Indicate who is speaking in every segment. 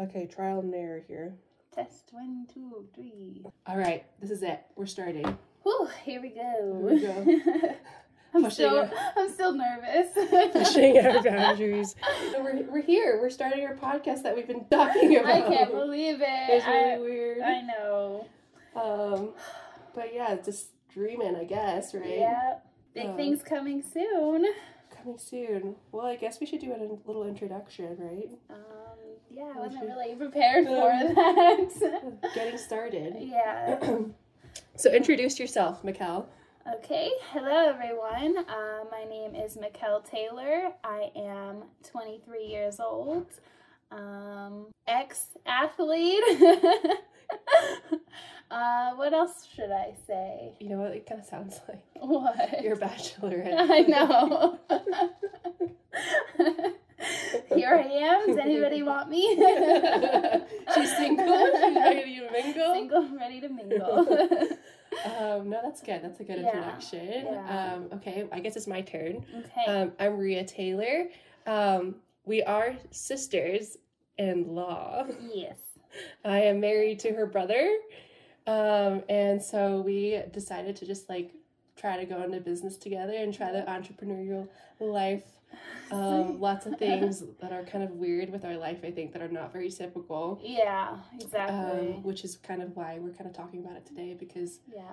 Speaker 1: Okay, trial and error here.
Speaker 2: Test one, two, three.
Speaker 1: All right, this is it. We're starting.
Speaker 2: Whew, here we go.
Speaker 1: Here we go.
Speaker 2: I'm
Speaker 1: Pushing
Speaker 2: still,
Speaker 1: it.
Speaker 2: I'm still nervous.
Speaker 1: Pushing our boundaries. So we're, we're here. We're starting our podcast that we've been talking about.
Speaker 2: I can't believe it.
Speaker 1: It's really
Speaker 2: I,
Speaker 1: weird.
Speaker 2: I know.
Speaker 1: Um, but yeah, just dreaming, I guess, right?
Speaker 2: Yeah. Big
Speaker 1: Um,
Speaker 2: things coming soon.
Speaker 1: Coming soon. Well, I guess we should do a little introduction, right?
Speaker 2: Um, yeah, I wasn't really prepared for
Speaker 1: Um,
Speaker 2: that.
Speaker 1: Getting started.
Speaker 2: yeah.
Speaker 1: so introduce yourself, Mikkel.
Speaker 2: Okay, hello everyone. Uh, my name is Mikkel Taylor. I am 23 years old, um, ex athlete. uh, what else should I say?
Speaker 1: You know what? It kind of sounds like
Speaker 2: What?
Speaker 1: you're bachelorette.
Speaker 2: I know. Here I am. Does anybody want me?
Speaker 1: She's single. She's ready to mingle.
Speaker 2: Single, ready to mingle.
Speaker 1: Um, no, that's good. That's a good
Speaker 2: Yeah,
Speaker 1: introduction.
Speaker 2: yeah.
Speaker 1: Um, okay, I guess it's my turn.
Speaker 2: okay.
Speaker 1: Um, I'm Ria Taylor. Um, we are sisters in law.
Speaker 2: yes.
Speaker 1: I am married to her brother. Um, and so we decided to just like try to go into business together and try the entrepreneurial life. Um, lots of things that are kind of weird with our life, I think, that are not very typical.
Speaker 2: Yeah, exactly.
Speaker 1: Um, which is kind of why we're kind of talking about it today because
Speaker 2: yeah.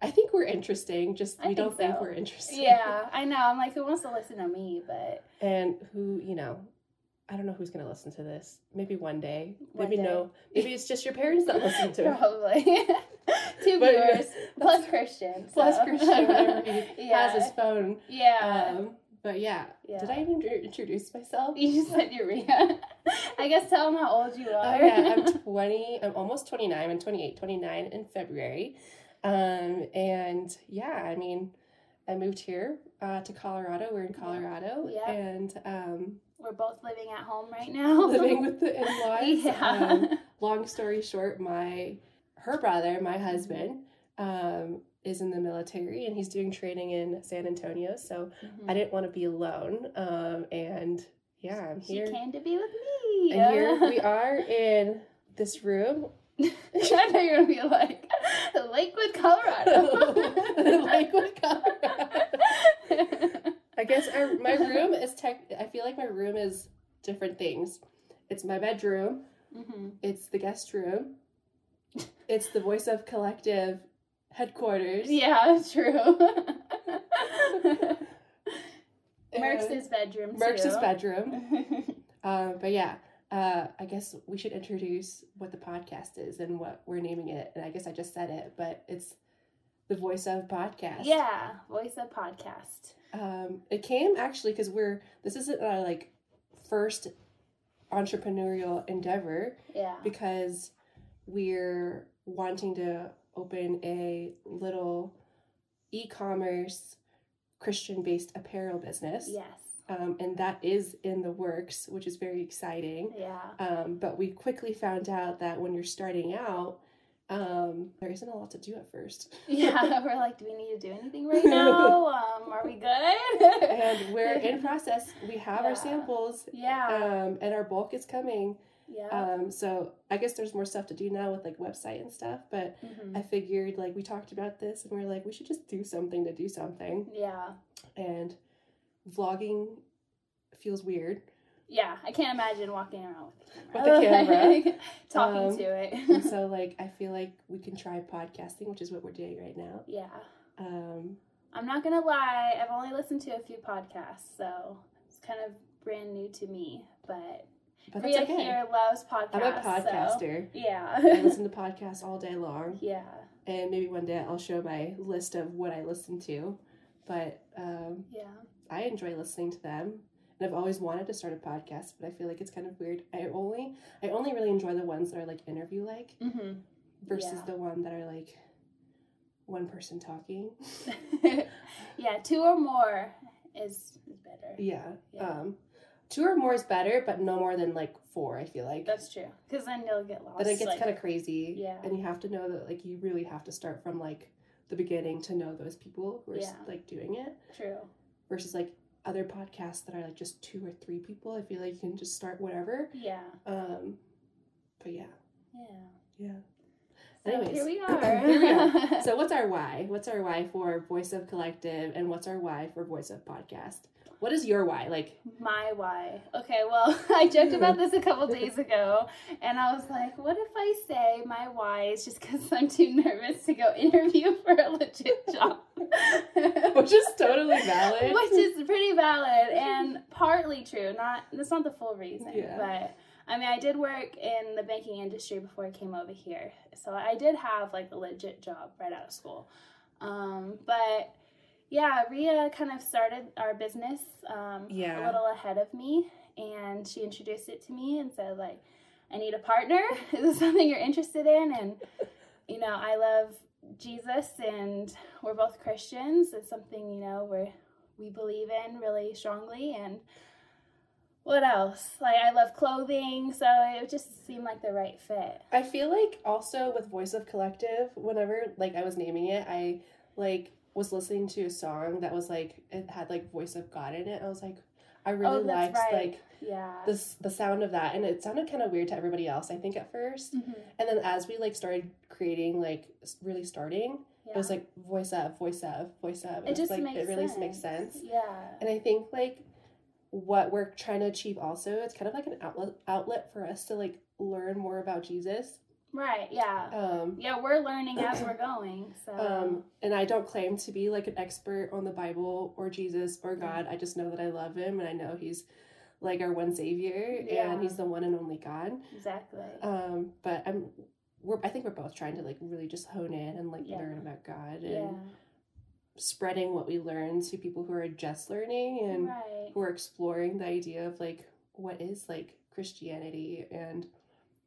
Speaker 1: I think we're interesting. Just
Speaker 2: I
Speaker 1: we don't
Speaker 2: think
Speaker 1: think we're interesting.
Speaker 2: Yeah, I know. I'm like, who wants to listen to me? But
Speaker 1: And who, you know, I don't know who's gonna listen to this. Maybe one day.
Speaker 2: One
Speaker 1: Maybe
Speaker 2: day.
Speaker 1: no. Maybe it's just your parents that listen to it.
Speaker 2: probably two
Speaker 1: But-
Speaker 2: viewers plus Christian.
Speaker 1: Plus. Christian, whenever he
Speaker 2: yeah.
Speaker 1: has his phone.
Speaker 2: yeah.
Speaker 1: Um, but yeah.
Speaker 2: Yeah.
Speaker 1: Did I even introduce myself?
Speaker 2: you just said Urea. I guess tell them how old you
Speaker 1: Oh
Speaker 2: are.
Speaker 1: yeah, I'm 20. I'm almost 29. I'm 28, 29 in February. Um, and yeah, I mean, I moved here uh, to Colorado. We're in Colorado,
Speaker 2: Yeah.
Speaker 1: and um,
Speaker 2: We're both living at home right now.
Speaker 1: living with the in-laws.
Speaker 2: yeah.
Speaker 1: Um, long story short, my her brother, my husband, um, is in the military and he's doing training in San Antonio. So
Speaker 2: Mhm.
Speaker 1: I didn't want to be alone. Um, and yeah, I'm here.
Speaker 2: She came to be with me.
Speaker 1: And here we are in this room.
Speaker 2: I know you're gonna be like Lakewood, Colorado.
Speaker 1: Lakewood, Colorado. I guess our, my room is tech. I feel like my room is different things. It's my bedroom.
Speaker 2: hmm
Speaker 1: It's the guest room. It's the voice of collective headquarters.
Speaker 2: Yeah, that's true. Merck's bedroom.
Speaker 1: Merck's bedroom. Um, but yeah, uh, I guess we should introduce what the podcast is and what we're naming it. And I guess I just said it, but it's the voice of podcast.
Speaker 2: yeah, voice of podcast.
Speaker 1: Um, it came actually because we're this isn't our like first entrepreneurial endeavor
Speaker 2: Yeah.
Speaker 1: because we're wanting to open a little e-commerce Christian-based apparel business.
Speaker 2: Yes.
Speaker 1: Um, and that is in the works, which is very exciting.
Speaker 2: Yeah.
Speaker 1: Um, but we quickly found out that when you're starting out, um, there isn't a lot to do at first.
Speaker 2: Yeah. We're like, do we need to do anything right now? Um, are we good?
Speaker 1: and we're in process. We have
Speaker 2: Yeah.
Speaker 1: our samples,
Speaker 2: Yeah.
Speaker 1: um, and our bulk is coming.
Speaker 2: Yeah.
Speaker 1: Um, so I guess there's more stuff to do now with like website and stuff. But
Speaker 2: Mhm.
Speaker 1: I figured like we talked about this, and we are like, we should just do something to do something.
Speaker 2: Yeah.
Speaker 1: And vlogging feels weird.
Speaker 2: Yeah. I can't imagine walking around
Speaker 1: With the camera.
Speaker 2: talking
Speaker 1: Um,
Speaker 2: to it.
Speaker 1: so like I feel like we can try podcasting, which is what we're doing right now.
Speaker 2: yeah.
Speaker 1: Um,
Speaker 2: I'm not gonna lie, I've only listened to a few podcasts, so it's kind of brand new to me. But
Speaker 1: but
Speaker 2: Ria
Speaker 1: okay.
Speaker 2: here loves podcasts.
Speaker 1: I'm a
Speaker 2: so-
Speaker 1: yeah. I listen to podcasts all day long,
Speaker 2: yeah.
Speaker 1: and maybe one day I'll show my list of what I listen to. But um,
Speaker 2: Yeah.
Speaker 1: I enjoy listening to them, and I've always wanted to start a podcast, but I feel like it's kind of weird. I only I only really enjoy the ones that are like interview like
Speaker 2: Mm-hmm.
Speaker 1: versus
Speaker 2: Yeah.
Speaker 1: the one that are like one person talking.
Speaker 2: yeah, two or more is, is better.
Speaker 1: Yeah.
Speaker 2: Yeah.
Speaker 1: Um, two or more is better, but no more than like four. I feel like.
Speaker 2: That's true. Because then you'll get lost.
Speaker 1: But it gets
Speaker 2: like-
Speaker 1: kind of crazy.
Speaker 2: Yeah.
Speaker 1: And you have to know that like you really have to start from like the beginning to know those people who are
Speaker 2: Yeah.
Speaker 1: like doing it
Speaker 2: true.
Speaker 1: versus like other podcasts that are like just two or three people. I feel like you can just start whatever.
Speaker 2: Yeah.
Speaker 1: Um, but yeah. Yeah. Yeah.
Speaker 2: So
Speaker 1: Anyways.
Speaker 2: here we are.
Speaker 1: Here we are. So what's our why? What's our why for Voice of Collective and what's our why for Voice of Podcast? What is your why? Like
Speaker 2: My why. Okay, well, I joked about this a couple days ago, and I was like, what if I say my why is just because I'm too nervous to go interview for a legit job?
Speaker 1: which is totally valid.
Speaker 2: Which is pretty valid and partly true. Not that's not the full reason,
Speaker 1: Yeah.
Speaker 2: but I mean, I did work in the banking industry before I came over here, so I did have like a legit job right out of school. Um, but yeah, Ria kind of started our business um,
Speaker 1: Yeah.
Speaker 2: a little ahead of me, and she introduced it to me and said like, "I need a partner. Is this something you're interested in?" And you know, I love Jesus, and we're both Christians. It's something you know we're we believe in really strongly, and what else? Like I love clothing, so it just seemed like the right fit.
Speaker 1: I feel like also with Voice of Collective, whenever like I was naming it, I like was listening to a song that was like it had like Voice of God in it. I was like, I really
Speaker 2: oh,
Speaker 1: liked
Speaker 2: right.
Speaker 1: like
Speaker 2: yeah.
Speaker 1: this the sound of that, and it sounded kind of weird to everybody else. I think at 1st
Speaker 2: Mhm.
Speaker 1: and then as we like started creating like really starting,
Speaker 2: Yeah.
Speaker 1: it was like voice of, voice of, voice of.
Speaker 2: it just
Speaker 1: like
Speaker 2: makes
Speaker 1: it really
Speaker 2: sense.
Speaker 1: makes sense.
Speaker 2: Yeah.
Speaker 1: And I think like what we're trying to achieve also, it's kind of like an outlet outlet for us to like learn more about Jesus.
Speaker 2: Right. Yeah.
Speaker 1: Um,
Speaker 2: Yeah, we're learning as we're going. So.
Speaker 1: um, and I don't claim to be like an expert on the Bible or Jesus or God. I just know that I love him and I know he's like our one savior
Speaker 2: Yeah.
Speaker 1: and he's the one and only God.
Speaker 2: exactly.
Speaker 1: Um, but I'm we're I think we're both trying to like really just hone in and like
Speaker 2: Yeah.
Speaker 1: learn about God and
Speaker 2: yeah.
Speaker 1: Spreading what we learn to people who are just learning and
Speaker 2: right.
Speaker 1: who are exploring the idea of like what is like Christianity and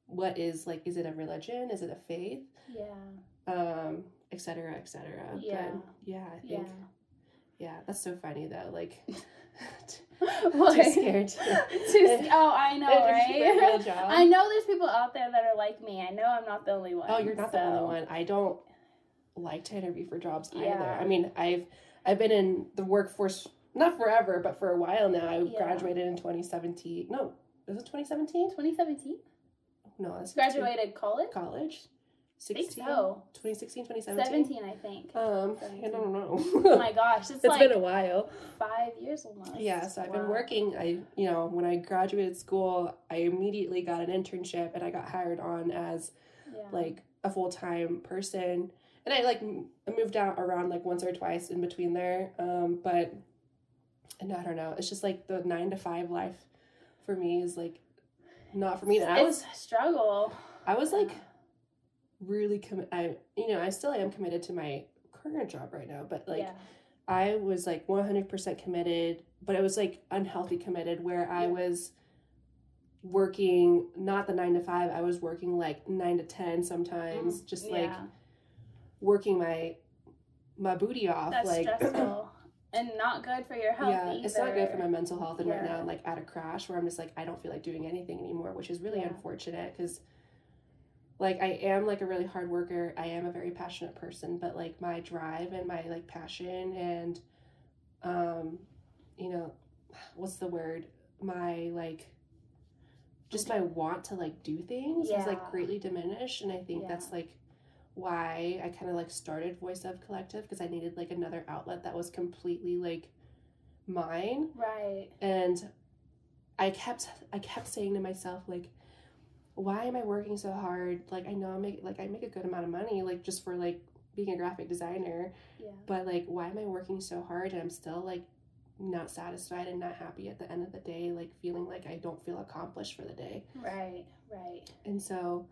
Speaker 1: what is like is it a religion is it a faith
Speaker 2: Yeah.
Speaker 1: um etc cetera et cetera
Speaker 2: Yeah.
Speaker 1: but yeah I
Speaker 2: Yeah.
Speaker 1: think yeah that's so funny though like
Speaker 2: What?
Speaker 1: too scared to
Speaker 2: Too- oh, I know,
Speaker 1: interview for a real
Speaker 2: right? I know there's people out there that are like me. I know I'm not the only one.
Speaker 1: oh you're not the only one I don't like to interview for jobs either I mean I've I've been in the workforce not forever but for a while now I
Speaker 2: Yeah.
Speaker 1: graduated in 2017 no was it 2017
Speaker 2: 2017?
Speaker 1: no that's
Speaker 2: Graduated college?
Speaker 1: college
Speaker 2: I think
Speaker 1: 16
Speaker 2: so.
Speaker 1: 2016 2017
Speaker 2: 17, I think.
Speaker 1: um i don't know
Speaker 2: Oh my gosh, it's,
Speaker 1: it's
Speaker 2: like
Speaker 1: been a while
Speaker 2: five years almost.
Speaker 1: yeah so i've been working i you know when i graduated school i immediately got an internship and i got hired on as
Speaker 2: Yeah.
Speaker 1: like a full-time person and i like m- I moved out around like once or twice in between there um but and i don't know it's just like the nine to five life for me is like not for me and i was
Speaker 2: a struggle.
Speaker 1: i was like really commit i you know i still am committed to my current job right now but like
Speaker 2: yeah.
Speaker 1: I was like 100% committed, but it was like unhealthy committed where I
Speaker 2: Yeah.
Speaker 1: was working not the 9 to 5, I was working like 9 to 10 sometimes, just like
Speaker 2: Mm, Yeah.
Speaker 1: Working my my booty off
Speaker 2: That's
Speaker 1: like
Speaker 2: stressful and not good for your health.
Speaker 1: yeah, it's not good for my mental health and right now I'm like at a crash where I'm just like I don't feel like doing anything anymore, which is really
Speaker 2: Yeah.
Speaker 1: unfortunate cuz like I am like a really hard worker. I am a very passionate person, but like my drive and my like passion and um you know, what's the word? My like just my want to like do things is like greatly diminished and I think that's like why I kind of like started Voice of Collective because I needed like another outlet that was completely like mine
Speaker 2: Right.
Speaker 1: and I kept I kept saying to myself like why am I working so hard like I know I make like I make a good amount of money like just for like being a graphic designer
Speaker 2: Yeah.
Speaker 1: but like why am I working so hard and I'm still like not satisfied and not happy at the end of the day like feeling like I don't feel accomplished for the day
Speaker 2: Right. Right.
Speaker 1: and so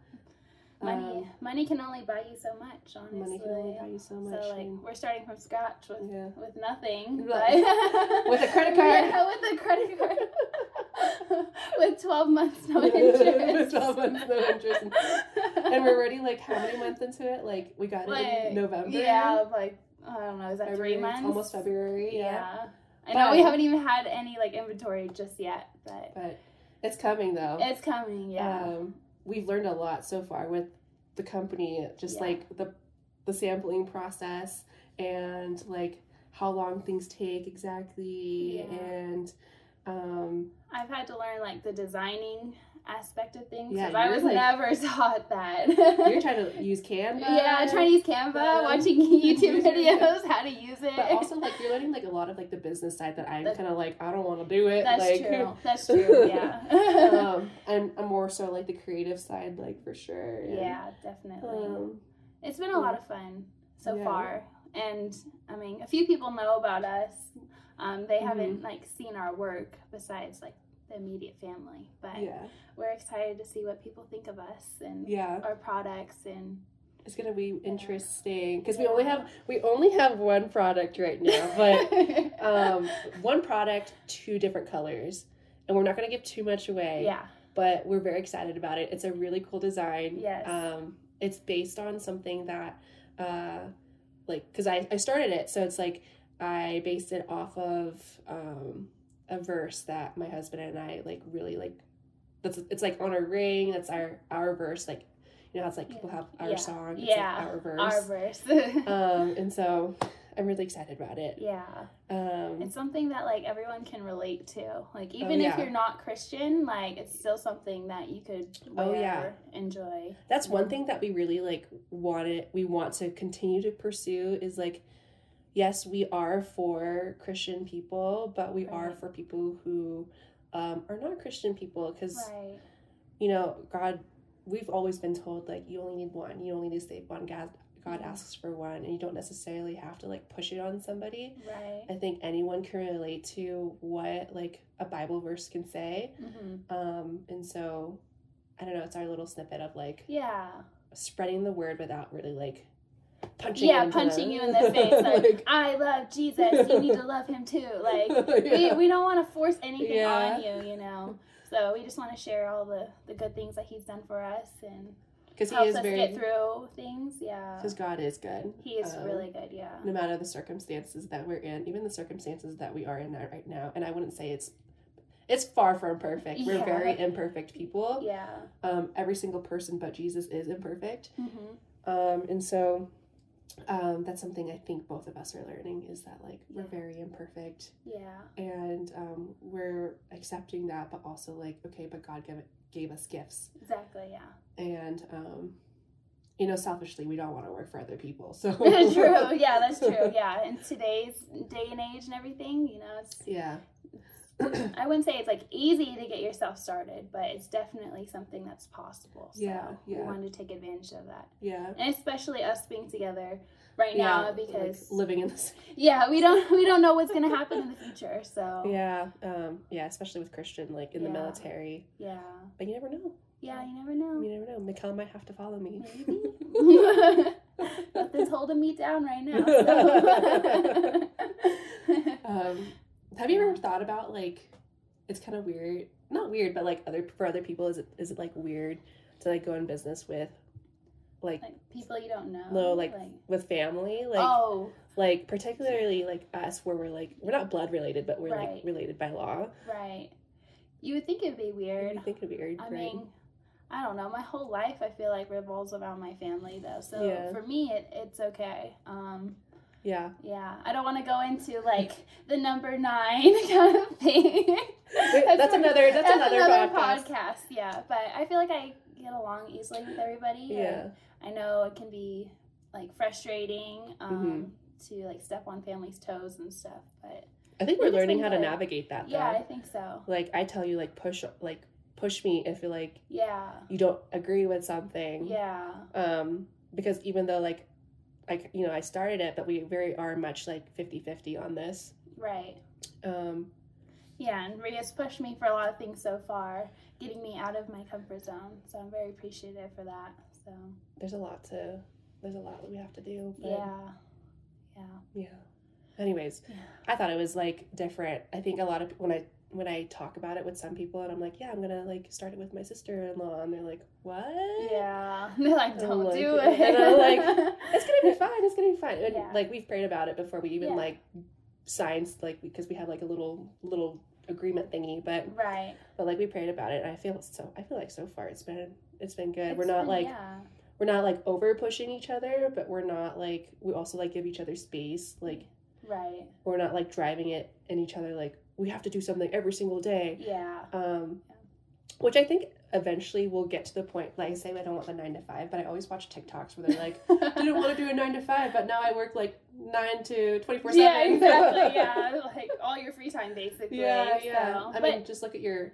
Speaker 2: Money.
Speaker 1: um,
Speaker 2: money can only buy you so much. Honestly.
Speaker 1: money can only buy you so much
Speaker 2: So like
Speaker 1: and-
Speaker 2: we're starting from scratch with
Speaker 1: yeah
Speaker 2: with nothing. But-
Speaker 1: With a credit card.
Speaker 2: Yeah, with a credit card. with twelve months no interest.
Speaker 1: With 12 months, no interest. and we're already like how many months into it like we got it in November
Speaker 2: Yeah, like I don't know. Is that
Speaker 1: February,
Speaker 2: three months?
Speaker 1: almost February yeah.
Speaker 2: Yeah. I know we haven't even had any like inventory just yet, but
Speaker 1: but it's coming though
Speaker 2: it's coming. Yeah.
Speaker 1: um, we've learned a lot so far with the company just
Speaker 2: Yeah.
Speaker 1: like the the sampling process and like how long things take exactly
Speaker 2: Yeah.
Speaker 1: and um
Speaker 2: I've had to learn like the designing aspect of things
Speaker 1: Yeah,
Speaker 2: because I was
Speaker 1: like-
Speaker 2: never taught that.
Speaker 1: You're trying to use Canva.
Speaker 2: yeah, trying to use Canva,
Speaker 1: Um,
Speaker 2: watching YouTube
Speaker 1: YouTube.
Speaker 2: videos, how to use it.
Speaker 1: But also, like, you're learning like a lot of like the business side that I'm kind of like I don't want to do it.
Speaker 2: That's
Speaker 1: like,
Speaker 2: true. That's true. Yeah.
Speaker 1: um, and I'm more so like the creative side, like for sure. and,
Speaker 2: yeah, definitely.
Speaker 1: Um,
Speaker 2: it's been a lot of fun so
Speaker 1: Yeah.
Speaker 2: far, and I mean, a few people know about us. Um, they
Speaker 1: Mm-hmm.
Speaker 2: haven't like seen our work besides like the immediate family, but
Speaker 1: yeah,
Speaker 2: we're excited to see what people think of us and
Speaker 1: yeah.
Speaker 2: our products and
Speaker 1: It's gonna be interesting because we only have we only have one product right now, but um, one product, two different colors, and we're not gonna give too much away.
Speaker 2: yeah,
Speaker 1: but we're very excited about it. It's a really cool design.
Speaker 2: Yes.
Speaker 1: Um, it's based on something that, uh, like, because I, I started it, so it's like I based it off of um, a verse that my husband and I like really like. That's it's like on our ring. That's our our verse. Like, you know how it's like people have our
Speaker 2: Yeah.
Speaker 1: song. It's
Speaker 2: Yeah.
Speaker 1: like our verse.
Speaker 2: our verse.
Speaker 1: Um, and so I'm really excited about it.
Speaker 2: yeah,
Speaker 1: Um,
Speaker 2: it's something that like everyone can relate to. Like even
Speaker 1: Oh,
Speaker 2: if you're not Christian, like it's still something that you could
Speaker 1: Oh, yeah.
Speaker 2: enjoy.
Speaker 1: that's one thing that we really like wanted we want to continue to pursue is like yes we are for christian people but we are for people who um, are not christian people because
Speaker 2: Right.
Speaker 1: you know god we've always been told like you only need one you only need to save one god god
Speaker 2: Mhm.
Speaker 1: asks for one and you don't necessarily have to like push it on somebody
Speaker 2: Right.
Speaker 1: i think anyone can relate to what like a bible verse can say
Speaker 2: hmm
Speaker 1: um and so i don't know it's our little snippet of like
Speaker 2: Yeah.
Speaker 1: spreading the word without really like punching
Speaker 2: yeah, punching
Speaker 1: them.
Speaker 2: you in the face. Like, I love Jesus. You need to love him too. Like,
Speaker 1: yeah.
Speaker 2: we, we don't want to force anything
Speaker 1: Yeah.
Speaker 2: on you, you know. So we just want to share all the, the good things that he's done for us and
Speaker 1: because he
Speaker 2: helps
Speaker 1: is
Speaker 2: us
Speaker 1: very
Speaker 2: get through things. Yeah.
Speaker 1: because God is good.
Speaker 2: He is
Speaker 1: um,
Speaker 2: really good, yeah.
Speaker 1: No matter the circumstances that we're in, even the circumstances that we are in right now, and I wouldn't say it's it's far from perfect. We're
Speaker 2: Yeah.
Speaker 1: very imperfect people.
Speaker 2: Yeah.
Speaker 1: Um, every single person but Jesus is imperfect.
Speaker 2: hmm
Speaker 1: Um, and so um, that's something I think both of us are learning is that like we're very imperfect
Speaker 2: Yeah.
Speaker 1: and um, we're accepting that, but also like okay, but God gave it, gave us gifts,
Speaker 2: Exactly, yeah.
Speaker 1: and um, you know, selfishly, we don't want to work for other people. So
Speaker 2: true. Yeah, that's true. Yeah. In today's day and age and everything, you know, it's
Speaker 1: Yeah,
Speaker 2: I wouldn't say it's like easy to get yourself started, but it's definitely something that's possible. So
Speaker 1: Yeah,
Speaker 2: we
Speaker 1: yeah.
Speaker 2: wanted to take advantage of that.
Speaker 1: yeah.
Speaker 2: And especially us being together right
Speaker 1: yeah,
Speaker 2: now
Speaker 1: like,
Speaker 2: because
Speaker 1: living in this.
Speaker 2: yeah, we don't we don't know what's gonna happen in the future. So
Speaker 1: Yeah, um, yeah, especially with Christian, like in the military.
Speaker 2: yeah.
Speaker 1: But you never know.
Speaker 2: Yeah, you never know.
Speaker 1: You never know. Mikhail might have to follow me.
Speaker 2: Maybe. Nothing's holding me down right now. So.
Speaker 1: um, have you ever thought about like it's kind of weird not weird but like other for other people is it is it like weird to like go in business with like
Speaker 2: like people you don't know.
Speaker 1: no like, with family like
Speaker 2: oh,
Speaker 1: like particularly like us where we're like we're not blood related but we're
Speaker 2: Right.
Speaker 1: like related by law
Speaker 2: right. You would think it'd be weird.
Speaker 1: you think it'd be weird
Speaker 2: I
Speaker 1: right?
Speaker 2: mean, I don't know. My whole life, I feel like revolves around my family, though. So
Speaker 1: Yeah.
Speaker 2: for me, it, it's okay. Um,
Speaker 1: yeah
Speaker 2: yeah, I don't want to go into like the number nine kind of thing.
Speaker 1: that's another- that's another podcast.
Speaker 2: Yeah, but I feel like I get along easily with everybody.
Speaker 1: yeah
Speaker 2: I know it can be like frustrating um, to like step on family's toes and stuff, but
Speaker 1: i think we're learning how to navigate that though
Speaker 2: yeah, I think so.
Speaker 1: like i tell you like push like push me if you're like
Speaker 2: Yeah,
Speaker 1: you don't agree with something
Speaker 2: yeah,
Speaker 1: um because even though like like you know i started it but we very are much like 50-50 on this
Speaker 2: right.
Speaker 1: um
Speaker 2: Yeah, and Ria's pushed me for a lot of things so far, getting me out of my comfort zone. So I'm very appreciative for that. So
Speaker 1: there's a lot to there's a lot that we have to do but
Speaker 2: yeah, yeah,
Speaker 1: yeah anyways
Speaker 2: Yeah.
Speaker 1: i thought it was like different i think a lot of when i when i talk about it with some people and i'm like yeah i'm gonna like start it with my sister-in-law and they're like what
Speaker 2: yeah. They're like, don't
Speaker 1: like-
Speaker 2: do it.
Speaker 1: and I'm like, it's gonna be fine it's gonna be fine and
Speaker 2: Yeah.
Speaker 1: like we've prayed about it before we even
Speaker 2: Yeah.
Speaker 1: like signed like because we have like a little little agreement thingy but
Speaker 2: right.
Speaker 1: but like we prayed about it and i feel so i feel like so far it's been it's been good we're not
Speaker 2: been-
Speaker 1: like
Speaker 2: yeah,
Speaker 1: we're not like over pushing each other but we're not like we also like give each other space like
Speaker 2: right.
Speaker 1: we're not like driving it in each other like we have to do something every single day
Speaker 2: Yeah,
Speaker 1: um which i think eventually we'll get to the point like I say I don't want the nine to five, but I always watch TikToks where they're like, I didn't want to do a nine to five, but now I work like nine to twenty four seven.
Speaker 2: yeah, exactly. Yeah, like all your free time basically.
Speaker 1: Yeah, yeah.
Speaker 2: So.
Speaker 1: I
Speaker 2: but
Speaker 1: mean, just look at your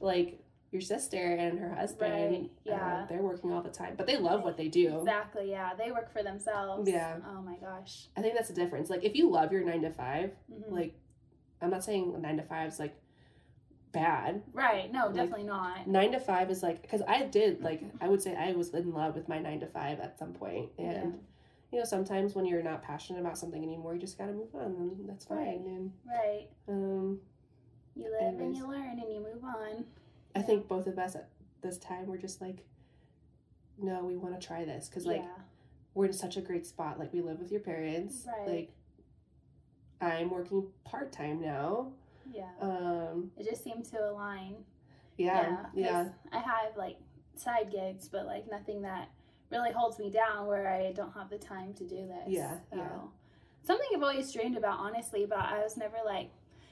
Speaker 1: like your sister and her husband.
Speaker 2: Right,
Speaker 1: Uh,
Speaker 2: yeah.
Speaker 1: they're working all the time, but they love what they do.
Speaker 2: exactly. Yeah, they work for themselves.
Speaker 1: Yeah.
Speaker 2: Oh my gosh.
Speaker 1: I think that's the difference. Like if you love your nine to five,
Speaker 2: Mhm.
Speaker 1: like I'm not saying nine to five is like bad.
Speaker 2: right. No,
Speaker 1: like-
Speaker 2: definitely not.
Speaker 1: Nine to five is like because I did like I would say I was in love with my nine to five at some point, and
Speaker 2: Yeah.
Speaker 1: you know sometimes when you're not passionate about something anymore, you just gotta move on, and that's fine.
Speaker 2: Right.
Speaker 1: And
Speaker 2: Right.
Speaker 1: um,
Speaker 2: You live and you learn and you move on.
Speaker 1: I
Speaker 2: Yeah.
Speaker 1: think both of us at this time were just like, no, we want to try this because like
Speaker 2: yeah.
Speaker 1: we're in such a great spot. Like we live with your parents.
Speaker 2: Right.
Speaker 1: Like I'm working part time now.
Speaker 2: Yeah.
Speaker 1: Um,
Speaker 2: It just seemed to align.
Speaker 1: yeah, Yeah.
Speaker 2: I have like side gigs, but like nothing that really holds me down where I don't have the time to do this.
Speaker 1: Yeah,
Speaker 2: So,
Speaker 1: yeah.
Speaker 2: Something I've always dreamed about, honestly, but I was never like,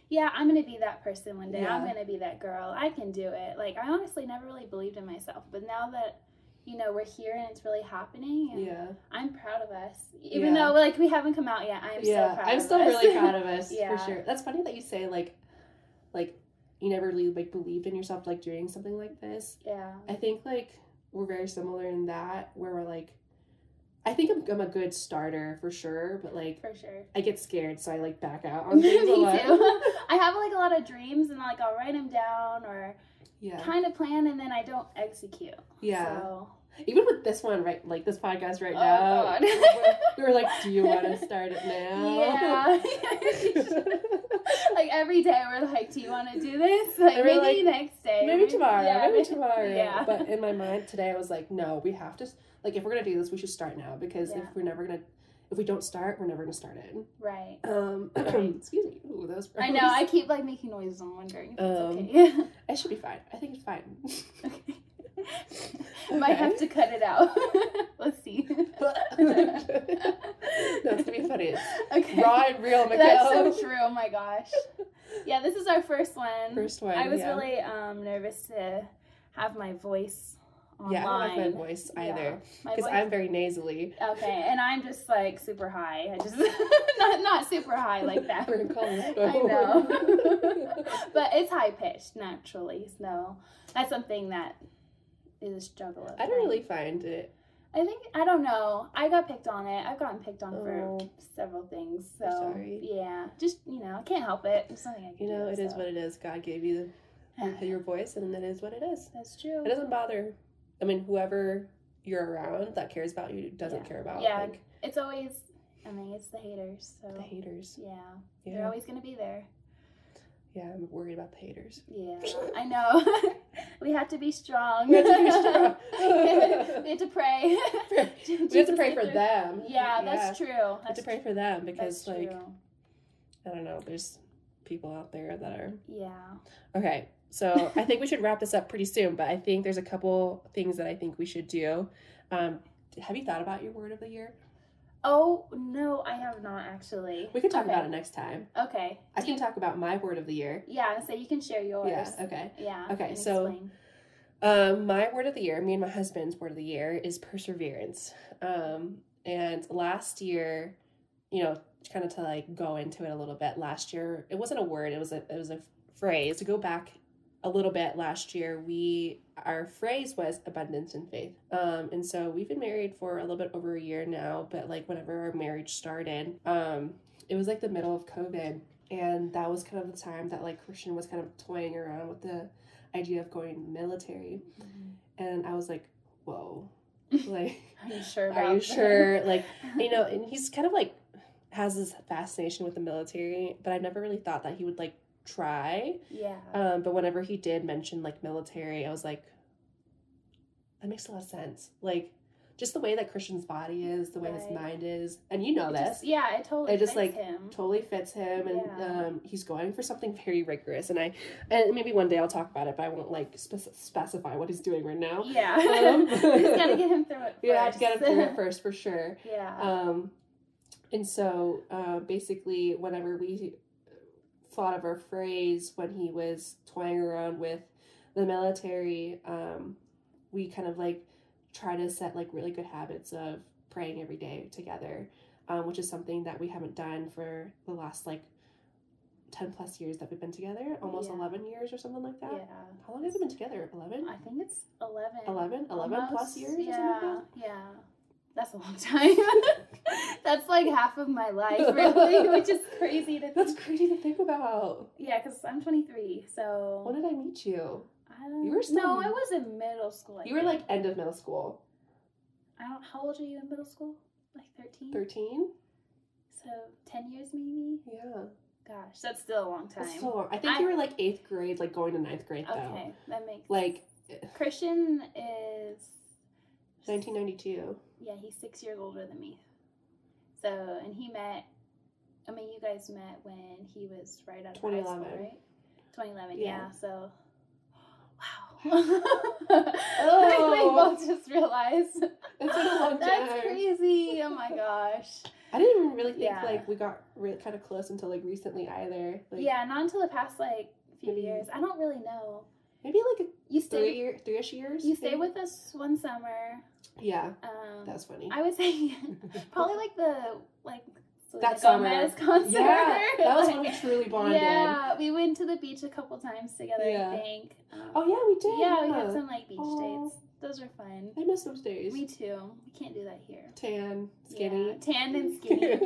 Speaker 2: yeah, I'm gonna be that person one day. I'm gonna be that girl. I can do it. Like I honestly never really believed in myself, but now that you know we're here and it's really happening, and
Speaker 1: yeah,
Speaker 2: I'm proud of us. Even
Speaker 1: Yeah.
Speaker 2: though like we haven't come out yet, I'm
Speaker 1: yeah.
Speaker 2: so proud.
Speaker 1: I'm still
Speaker 2: us.
Speaker 1: really proud of us
Speaker 2: Yeah.
Speaker 1: for sure. That's funny that you say like, like you never really like believed in yourself like doing something like this.
Speaker 2: yeah.
Speaker 1: I think like we're very similar in that where we're like, I think I'm, I'm a good starter for sure, but like
Speaker 2: For sure.
Speaker 1: I get scared, so I like back out on
Speaker 2: Me
Speaker 1: things a lot.
Speaker 2: too. I have like a lot of dreams and like I'll write them down or
Speaker 1: yeah,
Speaker 2: kind of plan and then I don't execute.
Speaker 1: yeah.
Speaker 2: So,
Speaker 1: Even with this one, right? Like this podcast right
Speaker 2: Oh,
Speaker 1: now,
Speaker 2: God.
Speaker 1: we were like, "Do you want to start it now?"
Speaker 2: yeah. like every day we're like, do you want to do this? Like maybe
Speaker 1: like,
Speaker 2: next day.
Speaker 1: maybe tomorrow.
Speaker 2: Yeah,
Speaker 1: maybe tomorrow.
Speaker 2: Yeah.
Speaker 1: But in my mind today, I was like, "No, we have to. Like, if we're gonna do this, we should start now because
Speaker 2: Yeah.
Speaker 1: if we're never gonna, if we don't start, we're never gonna start it."
Speaker 2: right.
Speaker 1: Um, excuse me. Ooh, that was.
Speaker 2: I know. I keep like making noises. I'm wondering if
Speaker 1: Um,
Speaker 2: it's okay.
Speaker 1: I should be fine. I think it's fine.
Speaker 2: okay. Might have to cut it out. Let's see.
Speaker 1: That's gonna be funny.
Speaker 2: Okay.
Speaker 1: raw and real, Mikhail.
Speaker 2: That's so true. Oh my gosh. Yeah, this is our first one.
Speaker 1: First one.
Speaker 2: I was
Speaker 1: yeah.
Speaker 2: really um, nervous to have my voice online.
Speaker 1: Yeah, I don't like my voice either because
Speaker 2: voice-
Speaker 1: I'm very nasally.
Speaker 2: okay, and I'm just like super high. I just not not super high like that.
Speaker 1: We're in Colorado.
Speaker 2: I know, but it's high pitched naturally. So that's something that is a struggle.
Speaker 1: I don't really find it.
Speaker 2: I think I don't know. I got picked on it. I've gotten picked on for
Speaker 1: Oh.
Speaker 2: several things. So
Speaker 1: sorry.
Speaker 2: yeah, just you know, I can't help it. It's something I can
Speaker 1: You know,
Speaker 2: do,
Speaker 1: it is
Speaker 2: so.
Speaker 1: what it is. God gave you your, your voice, and that is what it is.
Speaker 2: That's true.
Speaker 1: It doesn't bother. I mean, whoever you're around that cares about you doesn't
Speaker 2: Yeah.
Speaker 1: care about
Speaker 2: Yeah.
Speaker 1: like
Speaker 2: It's always. I mean, it's the haters. So
Speaker 1: the haters.
Speaker 2: yeah, they're always gonna be there.
Speaker 1: Yeah. I'm worried about the haters.
Speaker 2: Yeah, I know. we have to be strong.
Speaker 1: We have to be strong.
Speaker 2: we have to pray.
Speaker 1: We have to pray for them.
Speaker 2: Yeah, that's true.
Speaker 1: We have to pray for them because,
Speaker 2: that's
Speaker 1: like,
Speaker 2: true.
Speaker 1: I don't know, there's people out there that are
Speaker 2: Yeah.
Speaker 1: Okay, so I think we should wrap this up pretty soon, but I think there's a couple things that I think we should do. Um, have you thought about your word of the year?
Speaker 2: Oh no, I have not actually.
Speaker 1: We could talk
Speaker 2: Okay.
Speaker 1: about it next time.
Speaker 2: Okay.
Speaker 1: I
Speaker 2: Do
Speaker 1: can
Speaker 2: you-
Speaker 1: talk about my word of the year.
Speaker 2: Yeah, so you can share yours.
Speaker 1: Yeah, okay.
Speaker 2: Yeah.
Speaker 1: Okay, so-
Speaker 2: explain.
Speaker 1: Um, my word of the year, me and my husband's word of the year is perseverance. Um, and last year, you know, kind of to like go into it a little bit. Last year, it wasn't a word; it was a it was a phrase. To go back a little bit, last year we our phrase was abundance and faith. Um, and so we've been married for a little bit over a year now. But like whenever our marriage started, um, it was like the middle of COVID, and that was kind of the time that like Christian was kind of toying around with the idea of going in the military and i was like whoa like
Speaker 2: Are you sure about
Speaker 1: are you
Speaker 2: that?
Speaker 1: sure like you know and he's kind of like has this fascination with the military but I've never really thought that he would like try
Speaker 2: Yeah.
Speaker 1: um but whenever he did mention like military i was like that makes a lot of sense like just the way that christian's body is the way his mind is and you know
Speaker 2: It
Speaker 1: this
Speaker 2: just- yeah, it totally
Speaker 1: It just,
Speaker 2: fits
Speaker 1: like,
Speaker 2: him.
Speaker 1: totally fits him and
Speaker 2: Yeah.
Speaker 1: um, he's going for something very rigorous and i and maybe one day i'll talk about it but i won't like spec- specify what he's doing right now
Speaker 2: Yeah.
Speaker 1: Um,
Speaker 2: gotta get him through it.
Speaker 1: you have to get him through it first for sure
Speaker 2: yeah.
Speaker 1: um and so uh, basically whenever we thought of our phrase when he was toying around with the military, um, we kind of like try to set like really good habits of praying every day together, um, which is something that we haven't done for the last like 10 plus years that we've been together, almost
Speaker 2: Yeah.
Speaker 1: 11 years or something like that.
Speaker 2: Yeah.
Speaker 1: How long have we been together? 11?
Speaker 2: I think it's 11.
Speaker 1: 11? 11 plus years or something
Speaker 2: Yeah.
Speaker 1: like that?
Speaker 2: Yeah. That's a long time. That's like half of my life, really, which is crazy to
Speaker 1: That's
Speaker 2: think.
Speaker 1: crazy to think about.
Speaker 2: Yeah, because I'm 23, so.
Speaker 1: When did I meet you?
Speaker 2: I don't,
Speaker 1: You were still-
Speaker 2: No, I was in middle school. I
Speaker 1: You were like end of middle school.
Speaker 2: I don't. How old are you in middle school? Like 13?
Speaker 1: 13?
Speaker 2: So 10 years maybe?
Speaker 1: Yeah.
Speaker 2: Gosh, that's still a long time.
Speaker 1: That's so. I think
Speaker 2: I-
Speaker 1: you were like eighth grade, like going to ninth grade though.
Speaker 2: okay, that makes
Speaker 1: Like
Speaker 2: Christian is
Speaker 1: 1992.
Speaker 2: Yeah, he's six years older than me. So, and he met. I mean, you guys met when he was right out of high school, right? 2011.
Speaker 1: Yeah.
Speaker 2: Yeah. So, wow. I think we
Speaker 1: Oh.
Speaker 2: both just realized.
Speaker 1: It's been a long
Speaker 2: That's crazy. Oh my gosh.
Speaker 1: I didn't even really think
Speaker 2: Yeah.
Speaker 1: like we got really kind of close until like recently either. Like,
Speaker 2: yeah, not until the past like few
Speaker 1: Maybe-
Speaker 2: years. I don't really know.
Speaker 1: Maybe like
Speaker 2: You
Speaker 1: a three
Speaker 2: stayed.
Speaker 1: year, three-ish years.
Speaker 2: You stayed with us one summer.
Speaker 1: Yeah,
Speaker 2: Um,
Speaker 1: that's funny.
Speaker 2: I would say probably like the like
Speaker 1: That
Speaker 2: Selena
Speaker 1: summer.
Speaker 2: Gomez concert.
Speaker 1: yeah, that was
Speaker 2: Like,
Speaker 1: when we truly bonded.
Speaker 2: Yeah, we went to the beach a couple times together.
Speaker 1: Yeah.
Speaker 2: I think. Um,
Speaker 1: Oh yeah, we did.
Speaker 2: yeah, we had some like beach
Speaker 1: Aw.
Speaker 2: dates. Those are fun.
Speaker 1: I miss those days.
Speaker 2: Me too. We can't do that here.
Speaker 1: Tan, skinny,
Speaker 2: Yeah, tanned and skinny,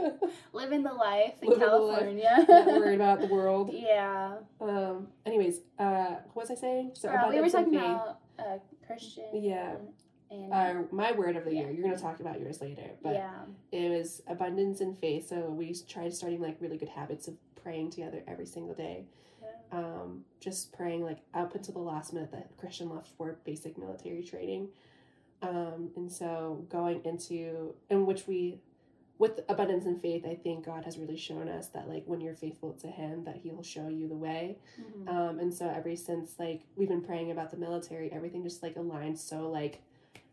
Speaker 2: living the life in
Speaker 1: Living the life.
Speaker 2: California.
Speaker 1: Not worried about the world.
Speaker 2: yeah.
Speaker 1: Um. Anyways, uh, what was I saying? So
Speaker 2: Uh, we were talking about uh, Christian.
Speaker 1: Yeah.
Speaker 2: And,
Speaker 1: Uh, my word of the
Speaker 2: Yeah.
Speaker 1: year. You're gonna talk about yours later, but
Speaker 2: yeah.
Speaker 1: it was abundance and faith. So we tried starting like really good habits of praying together every single day.
Speaker 2: Yeah.
Speaker 1: Um, just praying like up until the last minute that Christian left for basic military training. Um, and so going into in which we with abundance and faith, I think God has really shown us that like when you're faithful to him that he'll show you the way.
Speaker 2: Mhm.
Speaker 1: Um, and so ever since like we've been praying about the military, everything just like aligned so like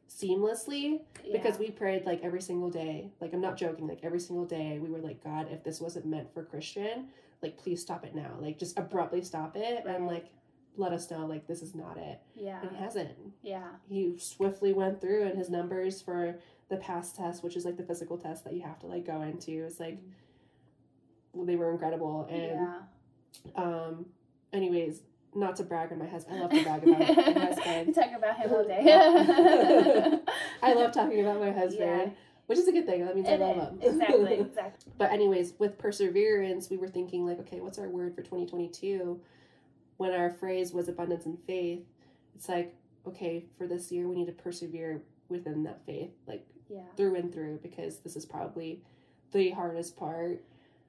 Speaker 1: seamlessly because we prayed like every single day. Like I'm not joking, like every single day we were like, God, if this wasn't meant for Christian, like please stop it now. Like just abruptly stop it and like let us know like this is not it.
Speaker 2: yeah.
Speaker 1: And he hasn't.
Speaker 2: Yeah.
Speaker 1: He swiftly went through and his numbers for the PAST test, which is like the physical test that you have to like go into, is like they were incredible. And
Speaker 2: yeah.
Speaker 1: um anyways, not to brag on my husband. I love to brag about my husband.
Speaker 2: talk about him all day.
Speaker 1: I love talking about my husband.
Speaker 2: Yeah.
Speaker 1: Which is a good thing. That means
Speaker 2: It
Speaker 1: I love him.
Speaker 2: exactly. Exactly.
Speaker 1: But anyways, with perseverance, we were thinking like, okay, what's our word for 2022? When our phrase was abundance and faith, it's like, okay, for this year we need to persevere within that faith, like
Speaker 2: Yeah.
Speaker 1: through and through, because this is probably the hardest part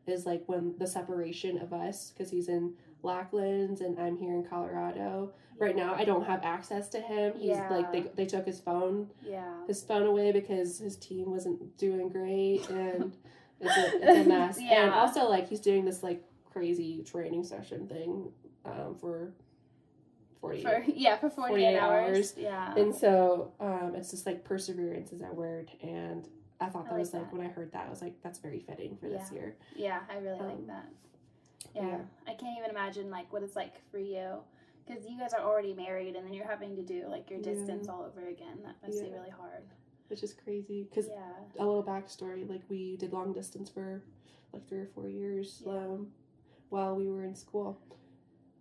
Speaker 1: is like when the separation of us, because he's in Lacklands and I'm here in Colorado. Right now, I don't have access to him. He's like they they took his phone
Speaker 2: Yeah.
Speaker 1: his phone away because his team wasn't doing great and it's a, it's a mess. And
Speaker 2: Yeah.
Speaker 1: also like he's doing this like crazy training session thing um, for 40
Speaker 2: For yeah, for 48,
Speaker 1: 48
Speaker 2: hours.
Speaker 1: hours.
Speaker 2: Yeah.
Speaker 1: And so um, it's just like perseverance is that word. And I thought
Speaker 2: I
Speaker 1: that
Speaker 2: like
Speaker 1: was like when I heard that, I was like, that's very fitting for this year.
Speaker 2: yeah, I really like
Speaker 1: um,
Speaker 2: that. Yeah.
Speaker 1: yeah.
Speaker 2: I can't even imagine like what it's like for you because you guys are already married and then you're having to do like your
Speaker 1: Yeah.
Speaker 2: distance all over again. That must be really hard.
Speaker 1: Which is crazy because
Speaker 2: Yeah.
Speaker 1: a little backstory like we did long distance for like three or four years
Speaker 2: Yeah.
Speaker 1: um, while we were in school.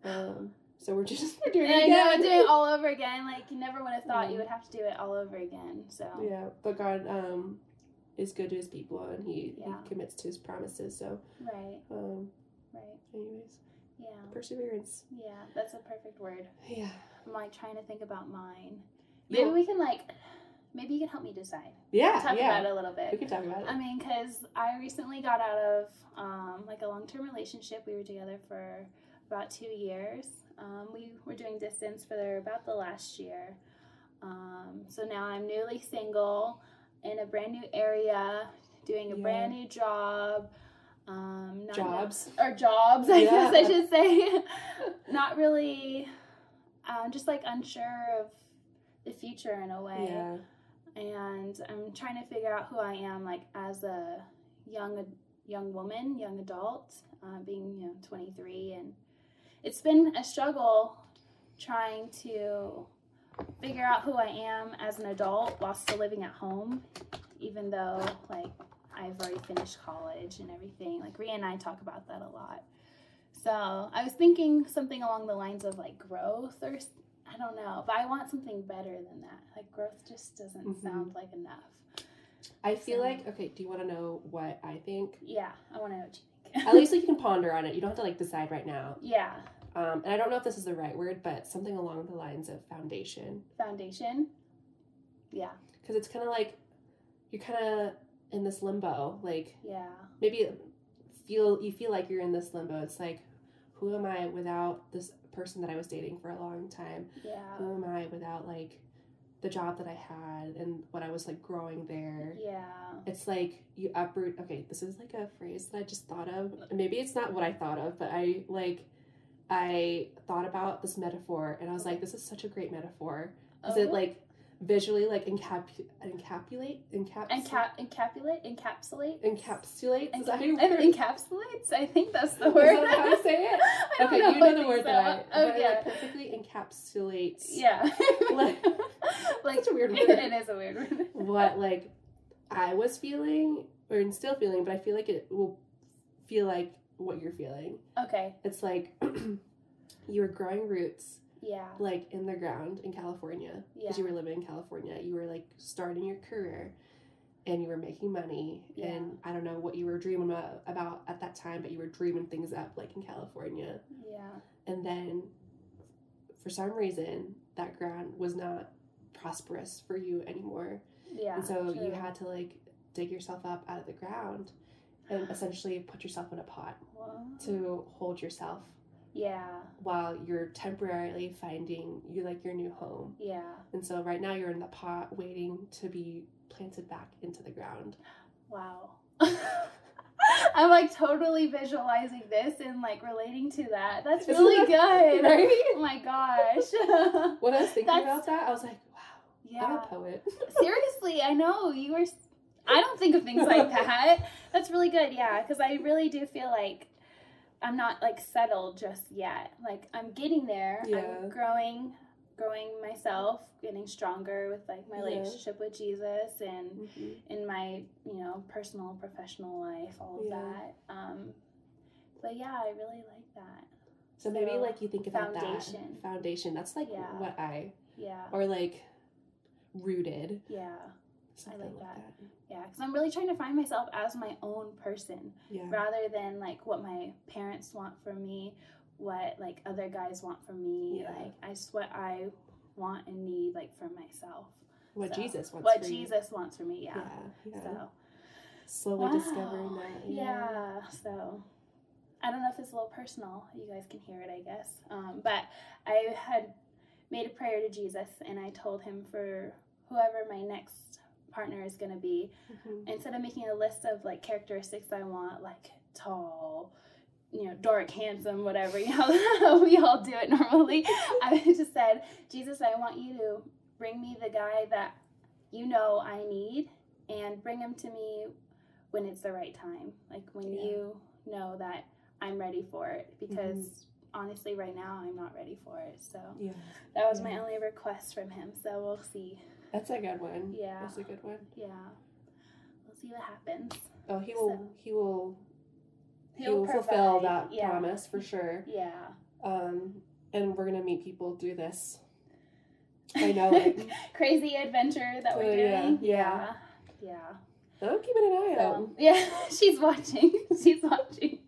Speaker 1: Um, so we're just we're doing it
Speaker 2: I know
Speaker 1: again.
Speaker 2: doing it all over again. Like you never would have thought you would have to do it all over again. So
Speaker 1: Yeah, but God um is good to his people and he,
Speaker 2: Yeah.
Speaker 1: he commits to his promises. So
Speaker 2: right,
Speaker 1: um
Speaker 2: right,
Speaker 1: anyways,
Speaker 2: yeah,
Speaker 1: perseverance.
Speaker 2: yeah. That's a perfect word.
Speaker 1: Yeah.
Speaker 2: I'm like trying to think about mine. Maybe
Speaker 1: You'll-
Speaker 2: we can like, maybe you can help me decide.
Speaker 1: Yeah,
Speaker 2: Talk
Speaker 1: yeah.
Speaker 2: about it a little bit.
Speaker 1: We can talk about it.
Speaker 2: I mean, because I recently got out of um, like a long term relationship. We were together for about two years. Um, we were doing distance for about the last year. Um, so now I'm newly single in a brand new area, doing a
Speaker 1: Yeah.
Speaker 2: brand new job. Um, not
Speaker 1: Jobs.
Speaker 2: or jobs, I
Speaker 1: Yeah.
Speaker 2: guess I should say. not really, um, just like unsure of the future in a way
Speaker 1: Yeah.
Speaker 2: and I'm trying to figure out who I am like as a young young woman, young adult, uh, being you know 23, and it's been a struggle trying to figure out who I am as an adult while still living at home, even though like I've already finished college and everything. Like Ria and I talk about that a lot. So I was thinking something along the lines of like growth or I don't know, but I want something better than that. Like growth just doesn't
Speaker 1: Mhm.
Speaker 2: sound like enough.
Speaker 1: I feel
Speaker 2: So-
Speaker 1: like okay. Do you want to know what I think?
Speaker 2: Yeah, I want to know what you think.
Speaker 1: At least like you can ponder on it. You don't have to like decide right now.
Speaker 2: yeah,
Speaker 1: Um, and I don't know if this is the right word, but something along the lines of foundation,
Speaker 2: foundation. Yeah,
Speaker 1: because it's kind of like you're kind of in this limbo. Like
Speaker 2: yeah,
Speaker 1: maybe feel you feel like you're in this limbo. It's like, who am I without this person that I was dating for a long time?
Speaker 2: yeah,
Speaker 1: Who am I without like the job that I had and what I was like growing there?
Speaker 2: yeah.
Speaker 1: It's like you uproot. Okay, this is like a phrase that I just thought of. Maybe it's not what I thought of, but I like I thought about this metaphor and I was like, this is such a great metaphor it
Speaker 2: Oh.
Speaker 1: like visually like encap encapsulate encaps
Speaker 2: Encap- encapsulate, encapsulate,
Speaker 1: encapsulates. That how you
Speaker 2: Enca-
Speaker 1: word-
Speaker 2: encapsulates. I think that's the
Speaker 1: Is
Speaker 2: word.
Speaker 1: that how you say it?
Speaker 2: I
Speaker 1: Okay,
Speaker 2: know,
Speaker 1: you know
Speaker 2: I
Speaker 1: the word
Speaker 2: so.
Speaker 1: that I.
Speaker 2: Oh
Speaker 1: but
Speaker 2: yeah,
Speaker 1: like, perfectly encapsulates.
Speaker 2: yeah.
Speaker 1: Like-
Speaker 2: like
Speaker 1: Such a weird word.
Speaker 2: it is a weird word.
Speaker 1: what like I was feeling or still feeling, but I feel like it will feel like what you're feeling.
Speaker 2: Okay.
Speaker 1: It's like you are growing roots
Speaker 2: Yeah.
Speaker 1: like in the ground in California
Speaker 2: Yeah.
Speaker 1: because you were living in California. You were like starting your career and you were making money
Speaker 2: Yeah.
Speaker 1: and I don't know what you were dreaming about, about at that time, but you were dreaming things up like in California.
Speaker 2: Yeah.
Speaker 1: And then for some reason that ground was not prosperous for you anymore.
Speaker 2: Yeah.
Speaker 1: and so you had to like dig yourself up out of the ground and essentially put yourself in a pot
Speaker 2: Whoa.
Speaker 1: to hold yourself
Speaker 2: Yeah.
Speaker 1: while you're temporarily finding you like your new home.
Speaker 2: Yeah.
Speaker 1: And so right now you're in the pot waiting to be planted back into the ground.
Speaker 2: Wow. I'm like totally visualizing this and like relating to that. That's
Speaker 1: Isn't
Speaker 2: really
Speaker 1: that-
Speaker 2: good.
Speaker 1: right?
Speaker 2: Oh my gosh.
Speaker 1: When I was thinking
Speaker 2: That's-
Speaker 1: about that, I was like, wow, I'm
Speaker 2: yeah.
Speaker 1: a poet.
Speaker 2: Seriously, I know you were. I don't think of things like that. That's really good. Yeah, because I really do feel like I'm not like settled just yet. Like I'm getting there.
Speaker 1: Yeah.
Speaker 2: I'm growing, growing myself, getting stronger with like my
Speaker 1: Yeah.
Speaker 2: relationship with Jesus and
Speaker 1: Mhm.
Speaker 2: in my you know personal professional life all of
Speaker 1: Yeah.
Speaker 2: that um but yeah i really like that
Speaker 1: So maybe like you think about
Speaker 2: foundation.
Speaker 1: that foundation. That's like
Speaker 2: Yeah.
Speaker 1: what I
Speaker 2: yeah
Speaker 1: or like rooted.
Speaker 2: yeah
Speaker 1: Something
Speaker 2: like
Speaker 1: like
Speaker 2: that.
Speaker 1: that.
Speaker 2: yeah because i'm really trying to find myself as my own person
Speaker 1: Yeah.
Speaker 2: rather than like what my parents want from me what like other guys want from me
Speaker 1: Yeah.
Speaker 2: like i just what i want and need like for myself
Speaker 1: What
Speaker 2: So,
Speaker 1: Jesus wants
Speaker 2: what
Speaker 1: for you.
Speaker 2: jesus wants for me yeah,
Speaker 1: Yeah. yeah.
Speaker 2: so
Speaker 1: Slowly
Speaker 2: Wow.
Speaker 1: discovering that.
Speaker 2: Yeah. So I don't know if it's a little personal. You guys can hear it, I guess. Um, but I had made a prayer to Jesus and I told him for whoever my next partner is going to be,
Speaker 1: Mhm.
Speaker 2: instead of making a list of like characteristics I want, like tall, you know, dark, handsome, whatever, you know, we all do it normally, I just said, Jesus, I want you to bring me the guy that you know I need and bring him to me when it's the right time. Like when
Speaker 1: Yeah.
Speaker 2: you know that I'm ready for it because honestly right now I'm not ready for it. So
Speaker 1: Yeah.
Speaker 2: that was my only request from him. So we'll see.
Speaker 1: That's a good one.
Speaker 2: Yeah.
Speaker 1: That's a good one.
Speaker 2: Yeah. We'll see what happens.
Speaker 1: Oh, he will.
Speaker 2: So-
Speaker 1: He will. He
Speaker 2: He'll
Speaker 1: will fulfill that
Speaker 2: yeah.
Speaker 1: promise for sure.
Speaker 2: Yeah.
Speaker 1: Um, and we're gonna meet people do this. I know, like
Speaker 2: Crazy adventure that
Speaker 1: So,
Speaker 2: we're
Speaker 1: yeah,
Speaker 2: doing.
Speaker 1: yeah.
Speaker 2: Yeah.
Speaker 1: I'm keeping an eye out.
Speaker 2: So, yeah, she's watching. She's watching.